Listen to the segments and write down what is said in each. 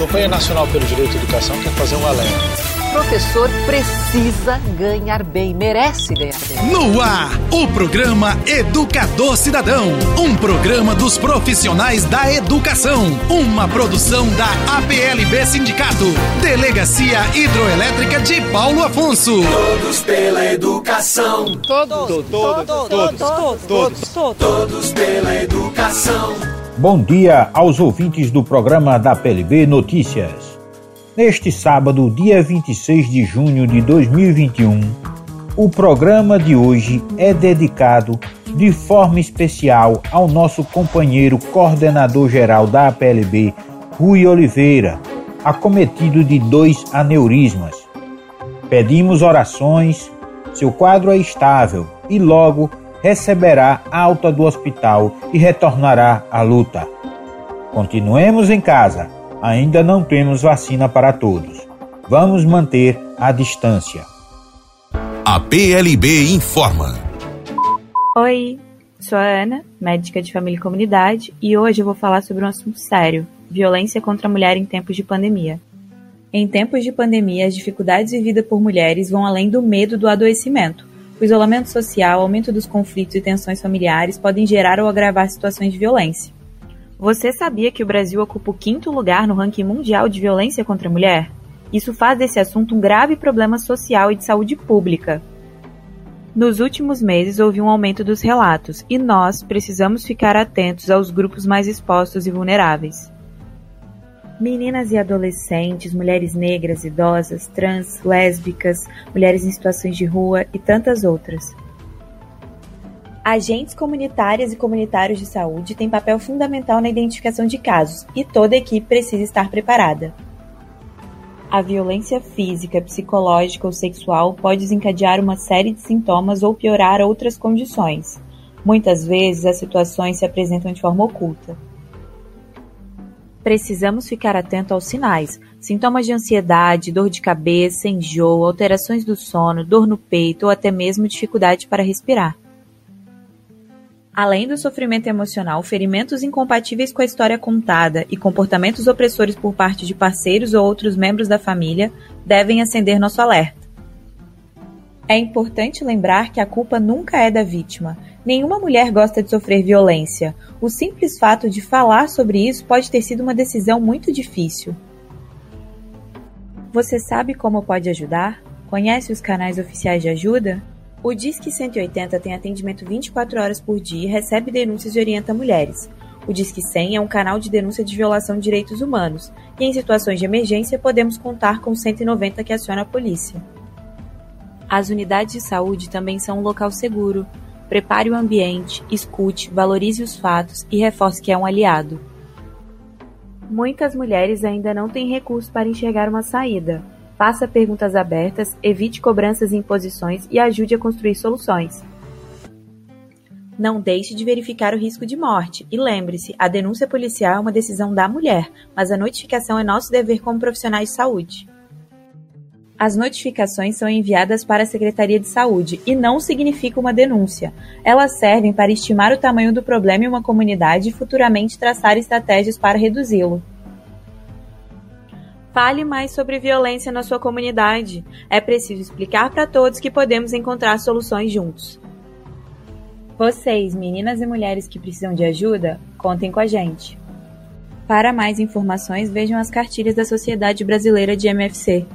Campanha Nacional pelo Direito à Educação quer fazer um alerta professor precisa ganhar bem, merece ganhar bem. No ar, o programa Educador Cidadão, um programa dos profissionais da educação, uma produção da APLB Sindicato, Delegacia Hidroelétrica de Paulo Afonso. Todos pela educação. Todos, todos, todos, todos, todos, todos, todos pela educação. Bom dia aos ouvintes do programa da PLB Notícias. Neste sábado, dia 26 de junho de 2021, o programa de hoje é dedicado de forma especial ao nosso companheiro coordenador geral da APLB, Rui Oliveira, acometido de dois aneurismas. Pedimos orações, seu quadro é estável e logo receberá alta do hospital e retornará à luta. Continuemos em casa ainda não temos vacina para todos. Vamos manter a distância. A PLB informa. Oi, sou a Ana, médica de família e comunidade, e hoje eu vou falar sobre um assunto sério: violência contra a mulher em tempos de pandemia. Em tempos de pandemia, as dificuldades vividas por mulheres vão além do medo do adoecimento. O isolamento social, aumento dos conflitos e tensões familiares podem gerar ou agravar situações de violência. Você sabia que o Brasil ocupa o quinto lugar no ranking mundial de violência contra a mulher? Isso faz desse assunto um grave problema social e de saúde pública. Nos últimos meses houve um aumento dos relatos e nós precisamos ficar atentos aos grupos mais expostos e vulneráveis. Meninas e adolescentes, mulheres negras, idosas, trans, lésbicas, mulheres em situações de rua e tantas outras. Agentes comunitárias e comunitários de saúde têm papel fundamental na identificação de casos e toda equipe precisa estar preparada. A violência física, psicológica ou sexual pode desencadear uma série de sintomas ou piorar outras condições. Muitas vezes as situações se apresentam de forma oculta. Precisamos ficar atento aos sinais, sintomas de ansiedade, dor de cabeça, enjoo, alterações do sono, dor no peito ou até mesmo dificuldade para respirar. Além do sofrimento emocional, ferimentos incompatíveis com a história contada e comportamentos opressores por parte de parceiros ou outros membros da família devem acender nosso alerta. É importante lembrar que a culpa nunca é da vítima. Nenhuma mulher gosta de sofrer violência. O simples fato de falar sobre isso pode ter sido uma decisão muito difícil. Você sabe como pode ajudar? Conhece os canais oficiais de ajuda? O Disque 180 tem atendimento 24 horas por dia e recebe denúncias e orienta mulheres. O Disque 100 é um canal de denúncia de violação de direitos humanos e, em situações de emergência, podemos contar com o 190 que aciona a polícia. As unidades de saúde também são um local seguro. Prepare o ambiente, escute, valorize os fatos e reforce que é um aliado. Muitas mulheres ainda não têm recursos para enxergar uma saída. Faça perguntas abertas, evite cobranças e imposições e ajude a construir soluções. Não deixe de verificar o risco de morte. E lembre-se, a denúncia policial é uma decisão da mulher, mas a notificação é nosso dever como profissionais de saúde. As notificações são enviadas para a Secretaria de Saúde e não significam uma denúncia. Elas servem para estimar o tamanho do problema em uma comunidade e futuramente traçar estratégias para reduzi-lo. Fale mais sobre violência na sua comunidade. É preciso explicar para todos que podemos encontrar soluções juntos. Vocês, meninas e mulheres que precisam de ajuda, contem com a gente. Para mais informações, vejam as cartilhas da Sociedade Brasileira de MFC.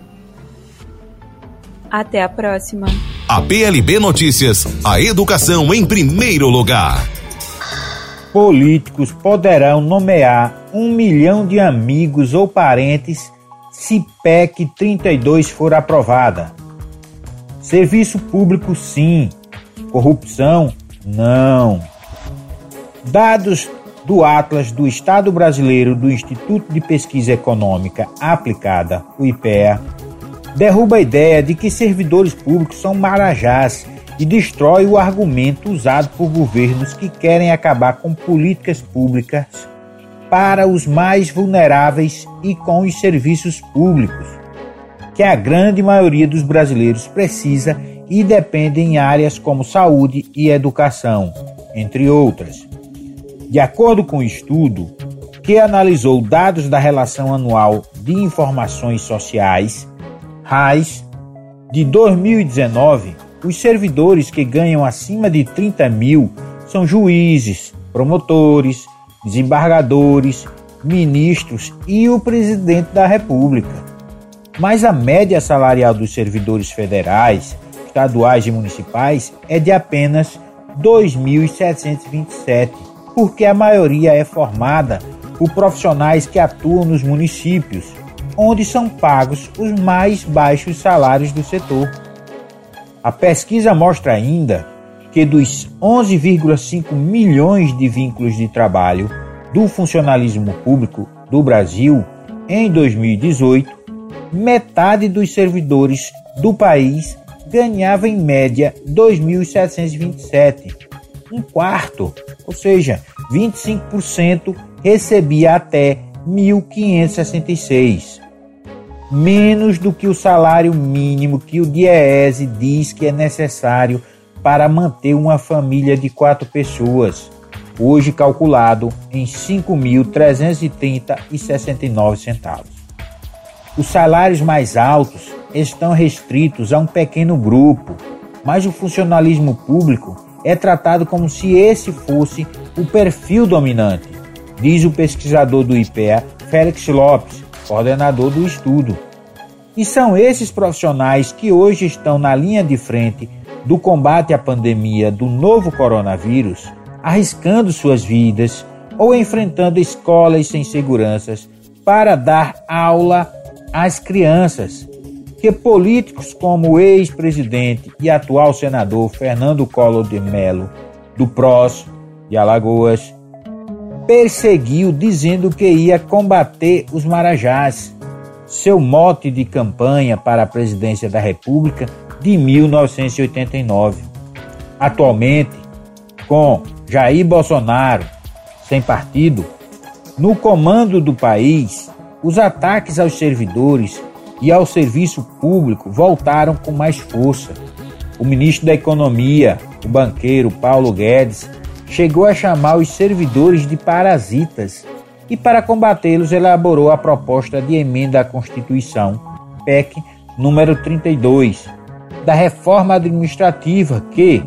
Até a próxima. A PLB Notícias, a educação em primeiro lugar. Políticos poderão nomear um milhão de amigos ou parentes se PEC 32 for aprovada. Serviço público, sim. Corrupção, não. Dados do Atlas do Estado Brasileiro do Instituto de Pesquisa Econômica Aplicada, o IPEA, derruba a ideia de que servidores públicos são marajás e destrói o argumento usado por governos que querem acabar com políticas públicas para os mais vulneráveis e com os serviços públicos, que a grande maioria dos brasileiros precisa e depende em áreas como saúde e educação, entre outras. De acordo com o estudo, que analisou dados da relação anual de Informações Sociais, RAIS, de 2019, os servidores que ganham acima de 30 mil são juízes, promotores, desembargadores, ministros e o presidente da República. Mas a média salarial dos servidores federais, estaduais e municipais é de apenas 2.727, porque a maioria é formada por profissionais que atuam nos municípios, onde são pagos os mais baixos salários do setor. A pesquisa mostra ainda que dos 11,5 milhões de vínculos de trabalho do funcionalismo público do Brasil em 2018, metade dos servidores do país ganhava em média 2.727. Um quarto, ou seja, 25%, recebia até 1.566. Menos do que o salário mínimo que o DIEESE diz que é necessário para manter uma família de quatro pessoas hoje calculado em R$ 5.330,69. Os salários mais altos estão restritos a um pequeno grupo, mas o funcionalismo público é tratado como se esse fosse o perfil dominante, diz o pesquisador do IPEA, Félix Lopes, coordenador do estudo. E são esses profissionais que hoje estão na linha de frente do combate à pandemia do novo coronavírus arriscando suas vidas ou enfrentando escolas sem seguranças para dar aula às crianças. Que políticos como o ex-presidente e atual senador Fernando Collor de Mello, do PROS de Alagoas, perseguiu dizendo que ia combater os marajás, seu mote de campanha para a presidência da República de 1989. Atualmente, com Jair Bolsonaro, sem partido, no comando do país, os ataques aos servidores e ao serviço público voltaram com mais força. O ministro da Economia, o banqueiro Paulo Guedes, chegou a chamar os servidores de parasitas e, para combatê-los, elaborou a proposta de emenda à Constituição, PEC número 32, da reforma administrativa que,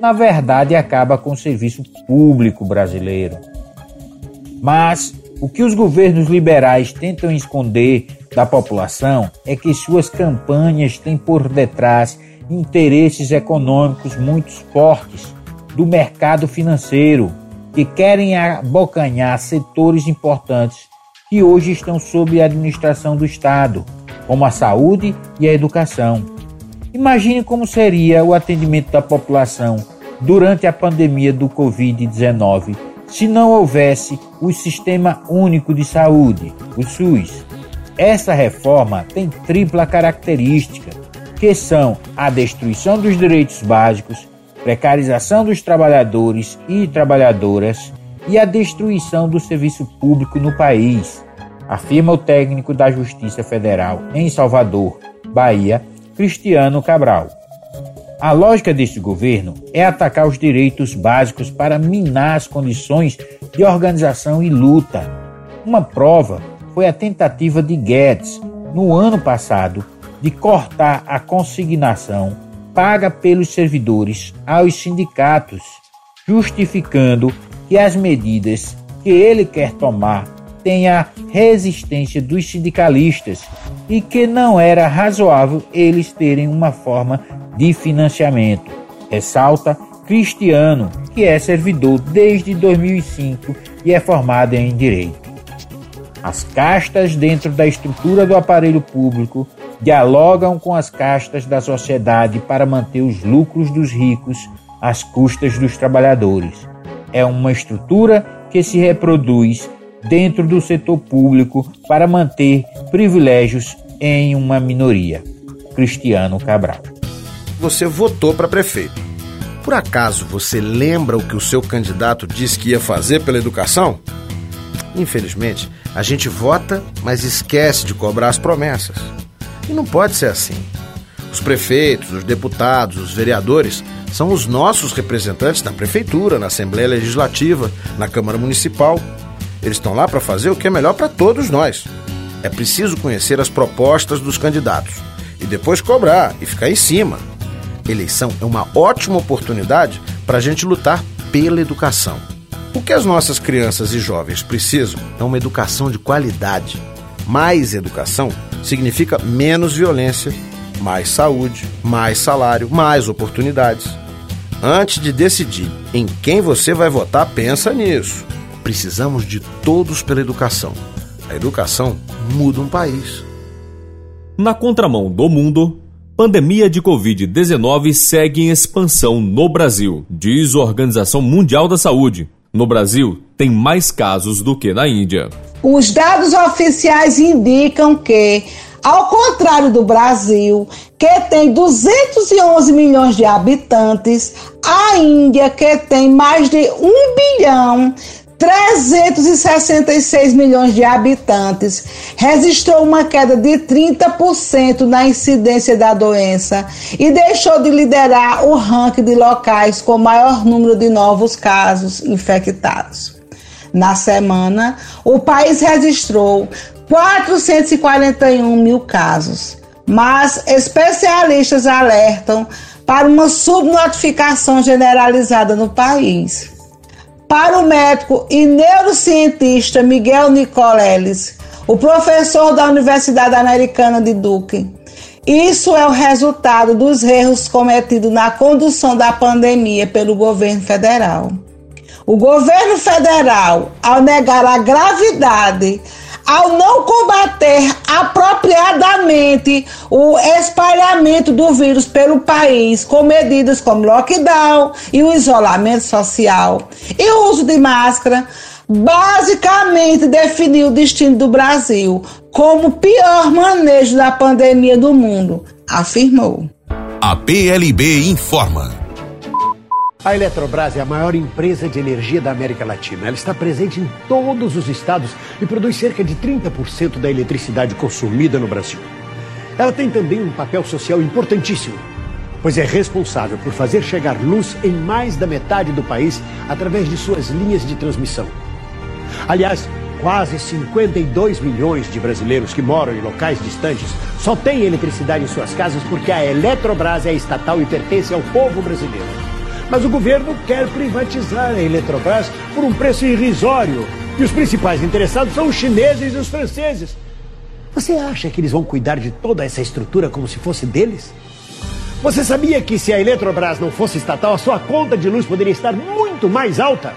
na verdade acaba com o serviço público brasileiro. Mas o que os governos liberais tentam esconder da população é que suas campanhas têm por detrás interesses econômicos muito fortes do mercado financeiro que querem abocanhar setores importantes que hoje estão sob a administração do Estado, como a saúde e a educação. Imagine como seria o atendimento da população durante a pandemia do Covid-19 se não houvesse o Sistema Único de Saúde, o SUS. Essa reforma tem tripla característica, que são a destruição dos direitos básicos, precarização dos trabalhadores e trabalhadoras e a destruição do serviço público no país, afirma o técnico da Justiça Federal em Salvador, Bahia, Cristiano Cabral. A lógica deste governo é atacar os direitos básicos para minar as condições de organização e luta. Uma prova foi a tentativa de Guedes, no ano passado, de cortar a consignação paga pelos servidores aos sindicatos, justificando que as medidas que ele quer tomar têm a resistência dos sindicalistas e que não era razoável eles terem uma forma de financiamento. Ressalta Cristiano, que é servidor desde 2005 e é formado em Direito. As castas dentro da estrutura do aparelho público dialogam com as castas da sociedade para manter os lucros dos ricos às custas dos trabalhadores. É uma estrutura que se reproduz dentro do setor público para manter privilégios em uma minoria. Cristiano Cabral você votou para prefeito. Por acaso você lembra o que o seu candidato disse que ia fazer pela educação? Infelizmente, a gente vota, mas esquece de cobrar as promessas. E não pode ser assim. Os prefeitos, os deputados, os vereadores são os nossos representantes na prefeitura, na Assembleia Legislativa, na Câmara Municipal. Eles estão lá para fazer o que é melhor para todos nós. É preciso conhecer as propostas dos candidatos e depois cobrar e ficar em cima. Eleição é uma ótima oportunidade para a gente lutar pela educação. O que as nossas crianças e jovens precisam é uma educação de qualidade. Mais educação significa menos violência, mais saúde, mais salário, mais oportunidades. Antes de decidir em quem você vai votar, pensa nisso. Precisamos de todos pela educação. A educação muda um país. Na contramão do mundo, pandemia de Covid-19 segue em expansão no Brasil, diz a Organização Mundial da Saúde. No Brasil, tem mais casos do que na Índia. Os dados oficiais indicam que, ao contrário do Brasil, que tem 211 milhões de habitantes, a Índia, que tem mais de 1 bilhão 366 milhões de habitantes, registrou uma queda de 30% na incidência da doença e deixou de liderar o ranking de locais com maior número de novos casos infectados. Na semana, o país registrou 441 mil casos, mas especialistas alertam para uma subnotificação generalizada no país. Para o médico e neurocientista Miguel Nicoleles, o professor da Universidade Americana de Duke, isso é o resultado dos erros cometidos na condução da pandemia pelo governo federal. O governo federal, ao negar a gravidade ao não combater apropriadamente o espalhamento do vírus pelo país com medidas como lockdown e o isolamento social e o uso de máscara, basicamente definiu o destino do Brasil como o pior manejo da pandemia do mundo, afirmou. A PLB informa. A Eletrobras é a maior empresa de energia da América Latina. Ela está presente em todos os estados e produz cerca de 30% da eletricidade consumida no Brasil. Ela tem também um papel social importantíssimo, pois é responsável por fazer chegar luz em mais da metade do país através de suas linhas de transmissão. Aliás, quase 52 milhões de brasileiros que moram em locais distantes só têm eletricidade em suas casas porque a Eletrobras é estatal e pertence ao povo brasileiro. Mas o governo quer privatizar a Eletrobras por um preço irrisório. E os principais interessados são os chineses e os franceses. Você acha que eles vão cuidar de toda essa estrutura como se fosse deles? Você sabia que se a Eletrobras não fosse estatal, a sua conta de luz poderia estar muito mais alta?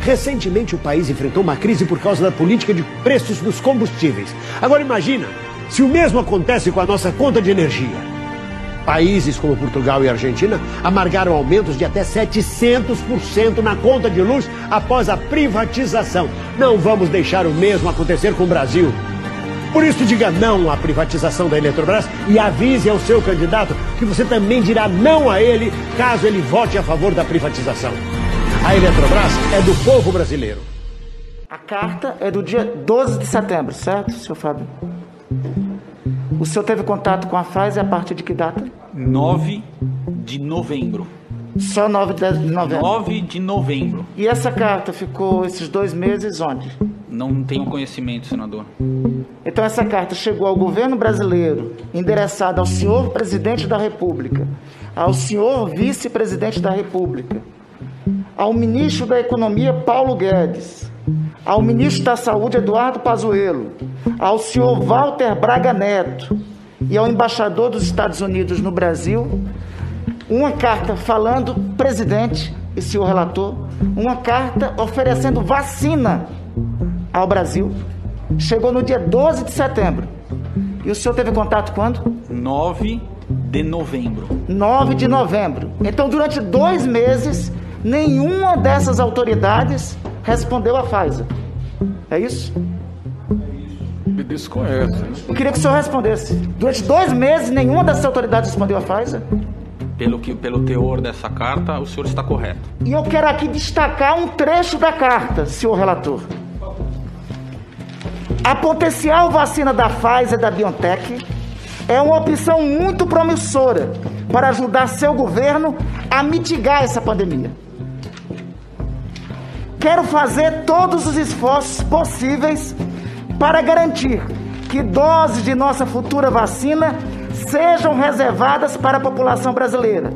Recentemente o país enfrentou uma crise por causa da política de preços dos combustíveis. Agora imagina se o mesmo acontece com a nossa conta de energia. Países como Portugal e Argentina amargaram aumentos de até 700% na conta de luz após a privatização. Não vamos deixar o mesmo acontecer com o Brasil. Por isso, diga não à privatização da Eletrobras e avise ao seu candidato que você também dirá não a ele caso ele vote a favor da privatização. A Eletrobras é do povo brasileiro. A carta é do dia 12 de setembro, certo, senhor Fábio? O senhor teve contato com a Pfizer a partir de que data? 9 de novembro. Só 9 de novembro? 9 de novembro. E essa carta ficou esses dois meses onde? Não tenho conhecimento, senador. Então essa carta chegou ao governo brasileiro, endereçada ao senhor presidente da República, ao senhor vice-presidente da República, ao ministro da Economia Paulo Guedes, ao ministro da Saúde Eduardo Pazuello, ao senhor Walter Braga Neto e ao embaixador dos Estados Unidos no Brasil, uma carta falando presidente e senhor relator, uma carta oferecendo vacina ao Brasil. Chegou no dia 12 de setembro. E o senhor teve contato quando? 9 de novembro. 9 de novembro. Então, durante dois meses, nenhuma dessas autoridades respondeu a Pfizer. É isso? Me desconhece. Eu queria que o senhor respondesse. Durante dois meses, nenhuma dessas autoridades respondeu a Pfizer? Pelo, que, pelo teor dessa carta, o senhor está correto. E eu quero aqui destacar um trecho da carta, senhor relator. A potencial vacina da Pfizer e da BioNTech é uma opção muito promissora para ajudar seu governo a mitigar essa pandemia. Quero fazer todos os esforços possíveis para garantir que doses de nossa futura vacina sejam reservadas para a população brasileira.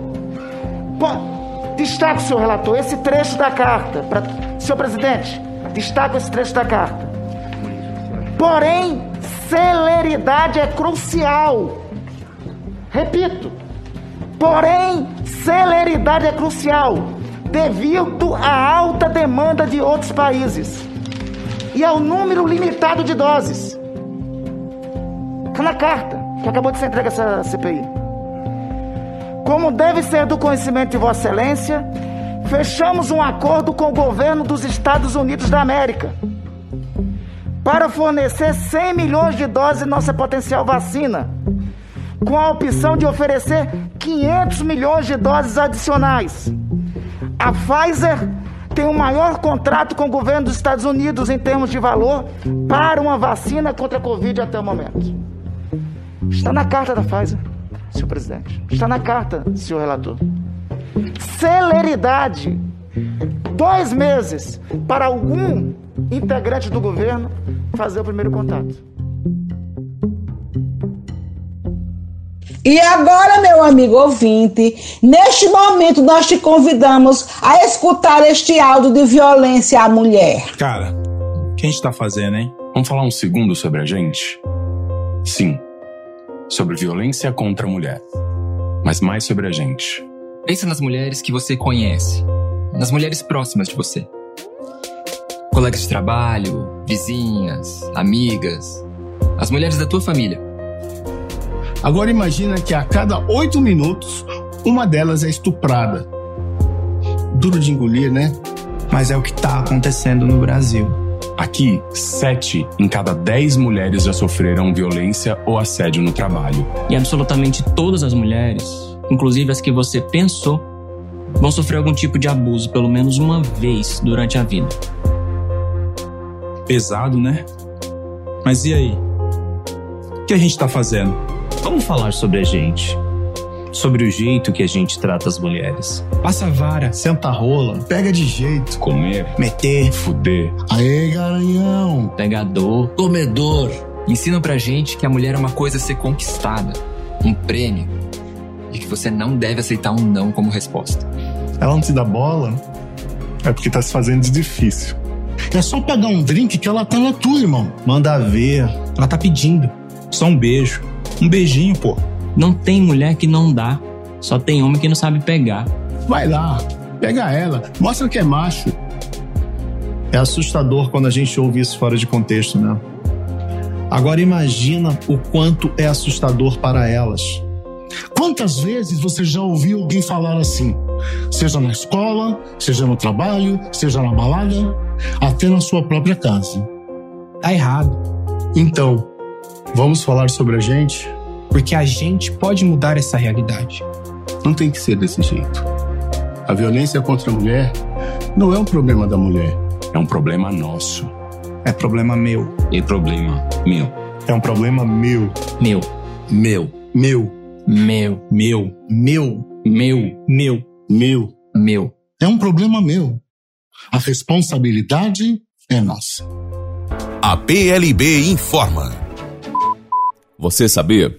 Bom, destaque, senhor relator, esse trecho da carta. Pra... Senhor presidente, destaque esse trecho da carta. Porém, celeridade é crucial. Repito, porém, celeridade é crucial devido à alta demanda de outros países e ao número limitado de doses. Está na carta que acabou de ser entregue essa CPI. Como deve ser do conhecimento de Vossa Excelência, fechamos um acordo com o governo dos Estados Unidos da América para fornecer 100 milhões de doses de nossa potencial vacina, com a opção de oferecer 500 milhões de doses adicionais. A Pfizer tem o maior contrato com o governo dos Estados Unidos em termos de valor para uma vacina contra a Covid até o momento. Está na carta da Pfizer, senhor presidente. Está na carta, senhor relator. Celeridade. Dois meses para algum integrante do governo fazer o primeiro contato. E agora, meu amigo ouvinte, neste momento nós te convidamos a escutar este áudio de violência à mulher. Cara, o que a gente tá fazendo, hein? Vamos falar um segundo sobre a gente? Sim, sobre violência contra a mulher, mas mais sobre a gente. Pensa nas mulheres que você conhece, nas mulheres próximas de você. Colegas de trabalho, vizinhas, amigas, as mulheres da tua família. Agora imagina que a cada oito minutos, uma delas é estuprada. Duro de engolir, né? Mas é o que está acontecendo no Brasil. Aqui, sete em cada dez mulheres já sofreram violência ou assédio no trabalho. E absolutamente todas as mulheres, inclusive as que você pensou, vão sofrer algum tipo de abuso pelo menos uma vez durante a vida. Pesado, né? Mas e aí? O que a gente tá fazendo? Vamos falar sobre a gente. Sobre o jeito que a gente trata as mulheres. Passa a vara, senta a rola, pega de jeito. Comer, meter, fuder. Aê, garanhão. Pegador, comedor. Ensinam pra gente que a mulher é uma coisa a ser conquistada, um prêmio, e que você não deve aceitar um não como resposta. Ela não te dá bola, é porque tá se fazendo de difícil. É só pegar um drink que ela tá na tua, irmão. Manda ver. Ela tá pedindo. Só um beijo. Um beijinho, pô. Não tem mulher que não dá. Só tem homem que não sabe pegar. Vai lá, pega ela, mostra que é macho. É assustador quando a gente ouve isso fora de contexto, né? Agora imagina o quanto é assustador para elas. Quantas vezes você já ouviu alguém falar assim? Seja na escola, seja no trabalho, seja na balada, até na sua própria casa. Tá errado. Então, vamos falar sobre a gente? Porque a gente pode mudar essa realidade. Não tem que ser desse jeito. A violência contra a mulher não é um problema da mulher, é um problema nosso. É problema meu. É problema meu. É um problema meu. Meu. Meu. Meu. Meu. Meu. Meu. Meu. Meu. Meu. Meu. É um problema meu. A responsabilidade é nossa. A PLB informa. Você sabia?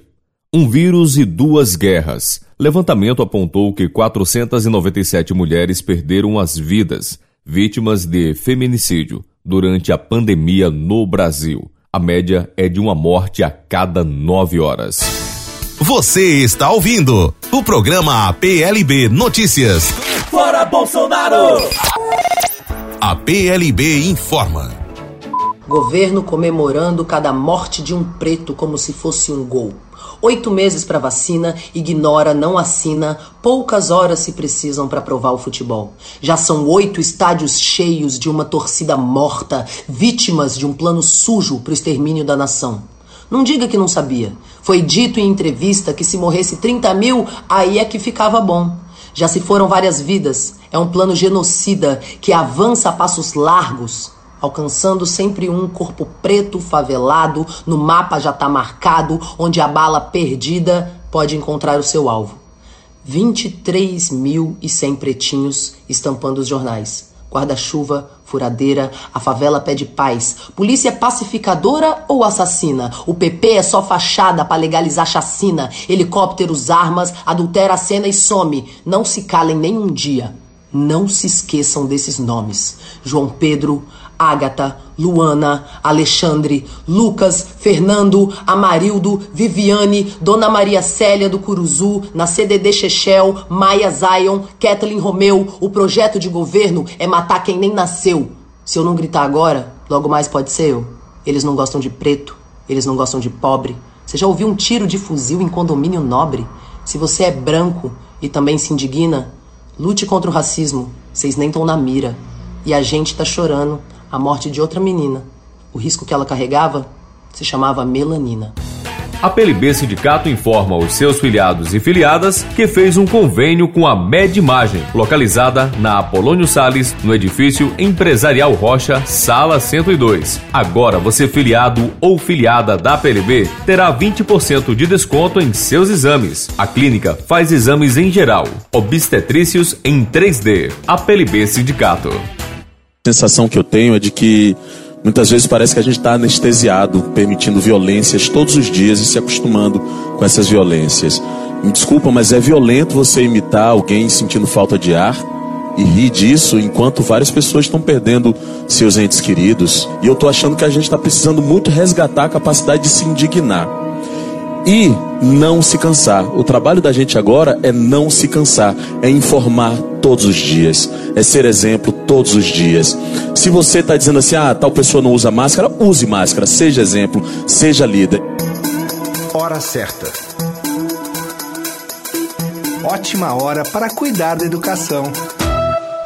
Um vírus e duas guerras. Levantamento apontou que 497 mulheres perderam as vidas, vítimas de feminicídio, durante a pandemia no Brasil. A média é de uma morte a cada nove horas. Você está ouvindo o programa PLB Notícias. Fora Bolsonaro! A PLB informa. Governo comemorando cada morte de um preto como se fosse um gol. Oito meses para vacina, ignora, não assina, poucas horas se precisam para provar o futebol. Já são oito estádios cheios de uma torcida morta, vítimas de um plano sujo para o extermínio da nação. Não diga que não sabia. Foi dito em entrevista que se morresse 30 mil, aí é que ficava bom. Já se foram várias vidas. É um plano genocida que avança a passos largos, alcançando sempre um corpo preto favelado, no mapa já tá marcado, onde a bala perdida pode encontrar o seu alvo. 23.100 pretinhos estampando os jornais. Guarda-chuva, furadeira, a favela pede paz. Polícia pacificadora ou assassina? O PP é só fachada para legalizar chacina. Helicópteros, armas, adultera a cena e some. Não se calem nem um dia. Não se esqueçam desses nomes. João Pedro, Ágata, Luana, Alexandre, Lucas, Fernando, Amarildo, Viviane, Dona Maria Célia do Curuzu, na CDD Chechel, Maia Zion, Kathleen Romeu. O projeto de governo é matar quem nem nasceu. Se eu não gritar agora, logo mais pode ser eu. Eles não gostam de preto, eles não gostam de pobre. Você já ouviu um tiro de fuzil em condomínio nobre? Se você é branco e também se indigna, lute contra o racismo. Vocês nem estão na mira. E a gente tá chorando a morte de outra menina. O risco que ela carregava se chamava melanina. A PLB Sindicato informa os seus filiados e filiadas que fez um convênio com a Med Imagem, localizada na Apolônio Sales, no edifício Empresarial Rocha, sala 102. Agora você filiado ou filiada da PLB terá 20% de desconto em seus exames. A clínica faz exames em geral, obstetrícios em 3D. A PLB Sindicato sensação que eu tenho é de que muitas vezes parece que a gente está anestesiado, permitindo violências todos os dias e se acostumando com essas violências. Me desculpa, mas é violento você imitar alguém sentindo falta de ar e rir disso enquanto várias pessoas estão perdendo seus entes queridos. E eu estou achando que a gente está precisando muito resgatar a capacidade de se indignar e não se cansar. O trabalho da gente agora é não se cansar, é informar todos os dias, é ser exemplo todos os dias. Se você está dizendo assim, ah, tal pessoa não usa máscara, use máscara, seja exemplo, seja líder. Hora certa. Ótima hora para cuidar da educação.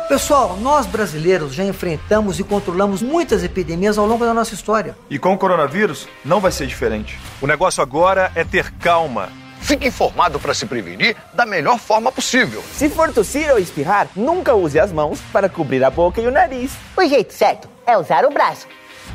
Pessoal, nós brasileiros já enfrentamos e controlamos muitas epidemias ao longo da nossa história. E com o coronavírus não vai ser diferente. O negócio agora é ter calma. Fique informado para se prevenir da melhor forma possível. Se for tossir ou espirrar, nunca use as mãos para cobrir a boca e o nariz. O jeito certo é usar o braço.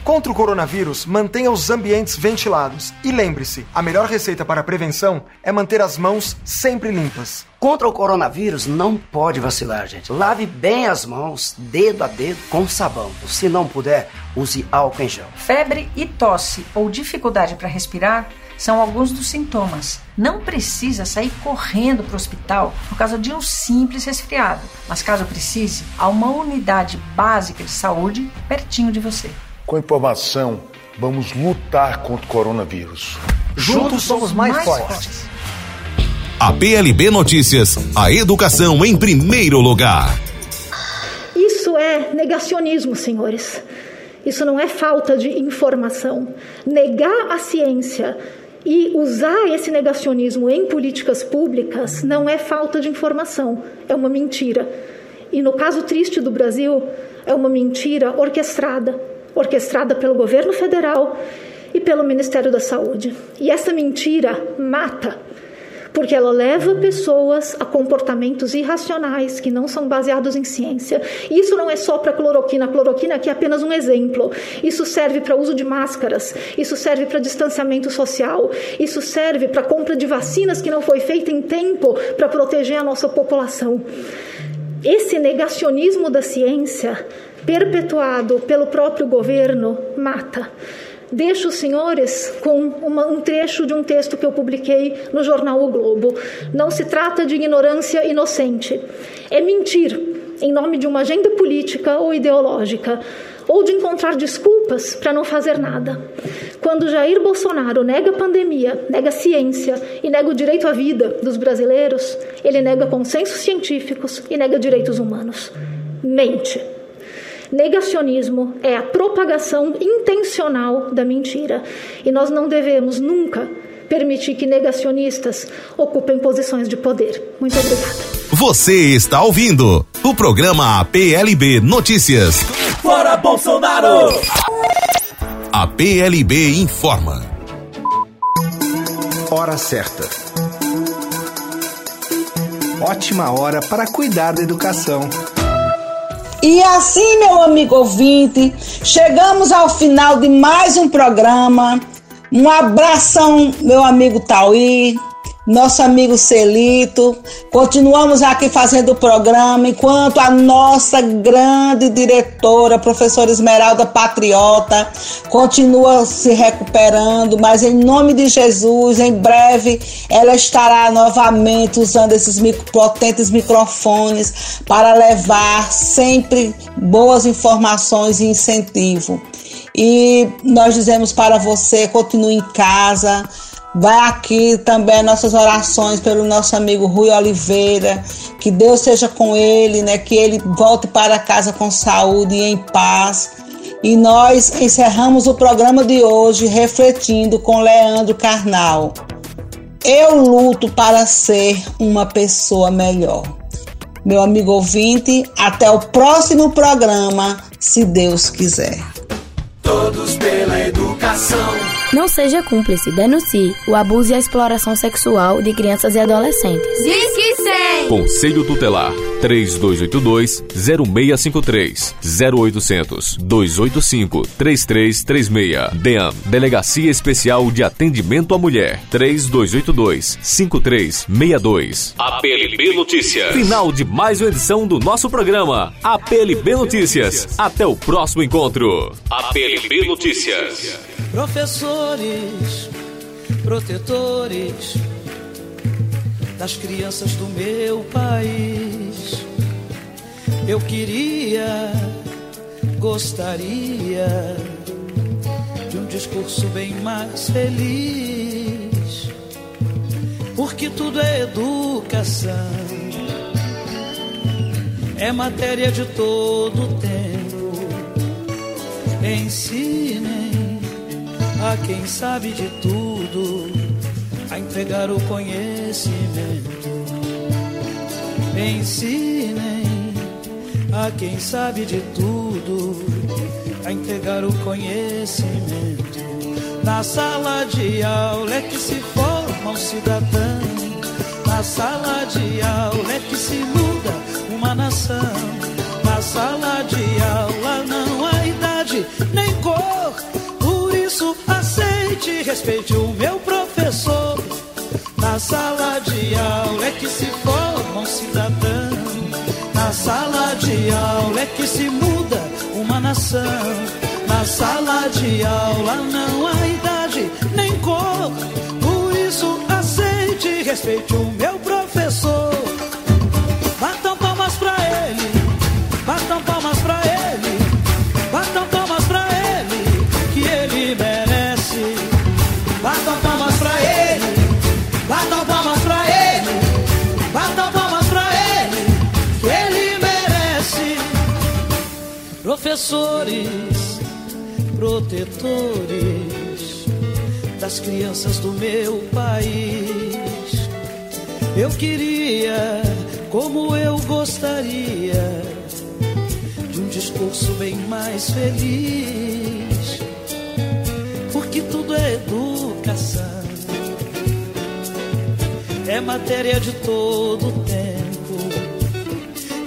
Contra o coronavírus, mantenha os ambientes ventilados. E lembre-se, a melhor receita para a prevenção é manter as mãos sempre limpas. Contra o coronavírus, não pode vacilar, gente. Lave bem as mãos, dedo a dedo, com sabão. Se não puder, use álcool em gel. Febre e tosse ou dificuldade para respirar são alguns dos sintomas. Não precisa sair correndo para o hospital por causa de um simples resfriado, mas caso precise, há uma unidade básica de saúde pertinho de você. Com informação, vamos lutar contra o coronavírus. Juntos somos mais, mais fortes. fortes. A PLB Notícias, a educação em primeiro lugar. Isso é negacionismo, senhores. Isso não é falta de informação. Negar a ciência e usar esse negacionismo em políticas públicas não é falta de informação, é uma mentira. E no caso triste do Brasil, é uma mentira orquestrada orquestrada pelo governo federal e pelo Ministério da Saúde. E essa mentira mata, porque ela leva pessoas a comportamentos irracionais que não são baseados em ciência. E isso não é só para cloroquina, a cloroquina aqui é apenas um exemplo. Isso serve para uso de máscaras, isso serve para distanciamento social, isso serve para compra de vacinas que não foi feita em tempo para proteger a nossa população. Esse negacionismo da ciência perpetuado pelo próprio governo mata. Deixo os senhores com uma, um trecho de um texto que eu publiquei no jornal O Globo. Não se trata de ignorância inocente. É mentir em nome de uma agenda política ou ideológica, ou de encontrar desculpas para não fazer nada. Quando Jair Bolsonaro nega a pandemia, nega a ciência e nega o direito à vida dos brasileiros, ele nega consensos científicos e nega direitos humanos. Mente. Negacionismo é a propagação intencional da mentira. E nós não devemos nunca permitir que negacionistas ocupem posições de poder. Muito obrigada. Você está ouvindo o programa PLB Notícias. Fora Bolsonaro! A PLB informa. Hora certa. Ótima hora para cuidar da educação. E assim, meu amigo ouvinte, chegamos ao final de mais um programa. Um abração, meu amigo Tauí. Nosso amigo Celito. Continuamos aqui fazendo o programa, enquanto a nossa grande diretora, professora Esmeralda Patriota, continua se recuperando, mas em nome de Jesus, em breve ela estará novamente usando esses potentes microfones para levar sempre boas informações e incentivo. E nós dizemos para você, continue em casa, Vai aqui também nossas orações pelo nosso amigo Rui Oliveira, que Deus seja com ele, né? Que ele volte para casa com saúde e em paz. E nós encerramos o programa de hoje refletindo com Leandro Carnal. Eu luto para ser uma pessoa melhor. Meu amigo ouvinte, até o próximo programa, se Deus quiser. Todos pela educação. Não seja cúmplice, denuncie o abuso e a exploração sexual de crianças e adolescentes. Disque 100. Conselho Tutelar 3282-0653 0800 285 3336 DEAM Delegacia Especial de Atendimento à Mulher 3282 5362 APLB Notícias. Final de mais uma edição do nosso programa APLB Notícias. Até o próximo encontro. APLB Notícias professores, protetores das crianças do meu país. Eu queria, gostaria de um discurso bem mais feliz, porque tudo é educação, é matéria de todo tempo. Ensinem a quem sabe de tudo a entregar o conhecimento. Ensinem a quem sabe de tudo a entregar o conhecimento. Na sala de aula é que se forma um cidadão. Na sala de aula é que se muda uma nação. Na sala de aula respeite o meu professor. Na sala de aula é que se forma um cidadão. Na sala de aula é que se muda uma nação. Na sala de aula não há idade nem cor. Por isso, aceite, respeite o meu professor. Professores, protetores das crianças do meu país. Eu queria, como eu gostaria, de um discurso bem mais feliz porque tudo é educação. É matéria de todo tempo.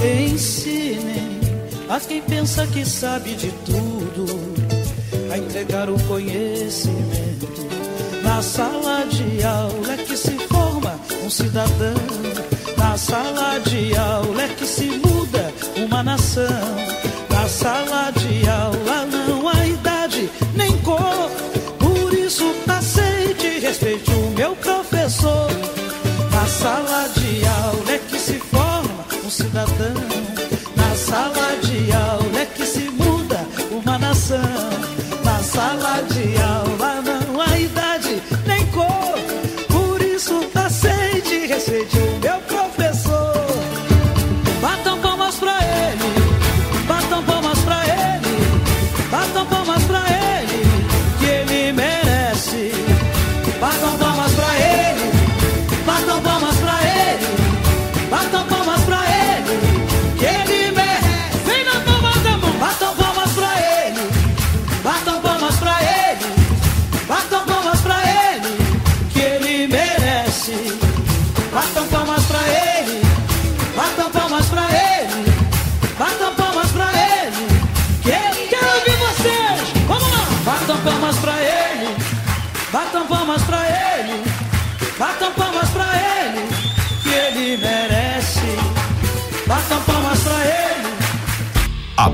Ensinem a quem pensa que sabe de tudo a entregar o conhecimento. Na sala de aula é que se forma um cidadão. Na sala de aula é que se muda uma nação. Na sala de aula não há idade nem cor respeite o meu professor. Na sala de aula é que se forma um cidadão. Na sala de aula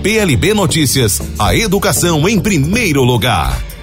PLB Notícias, a educação em primeiro lugar.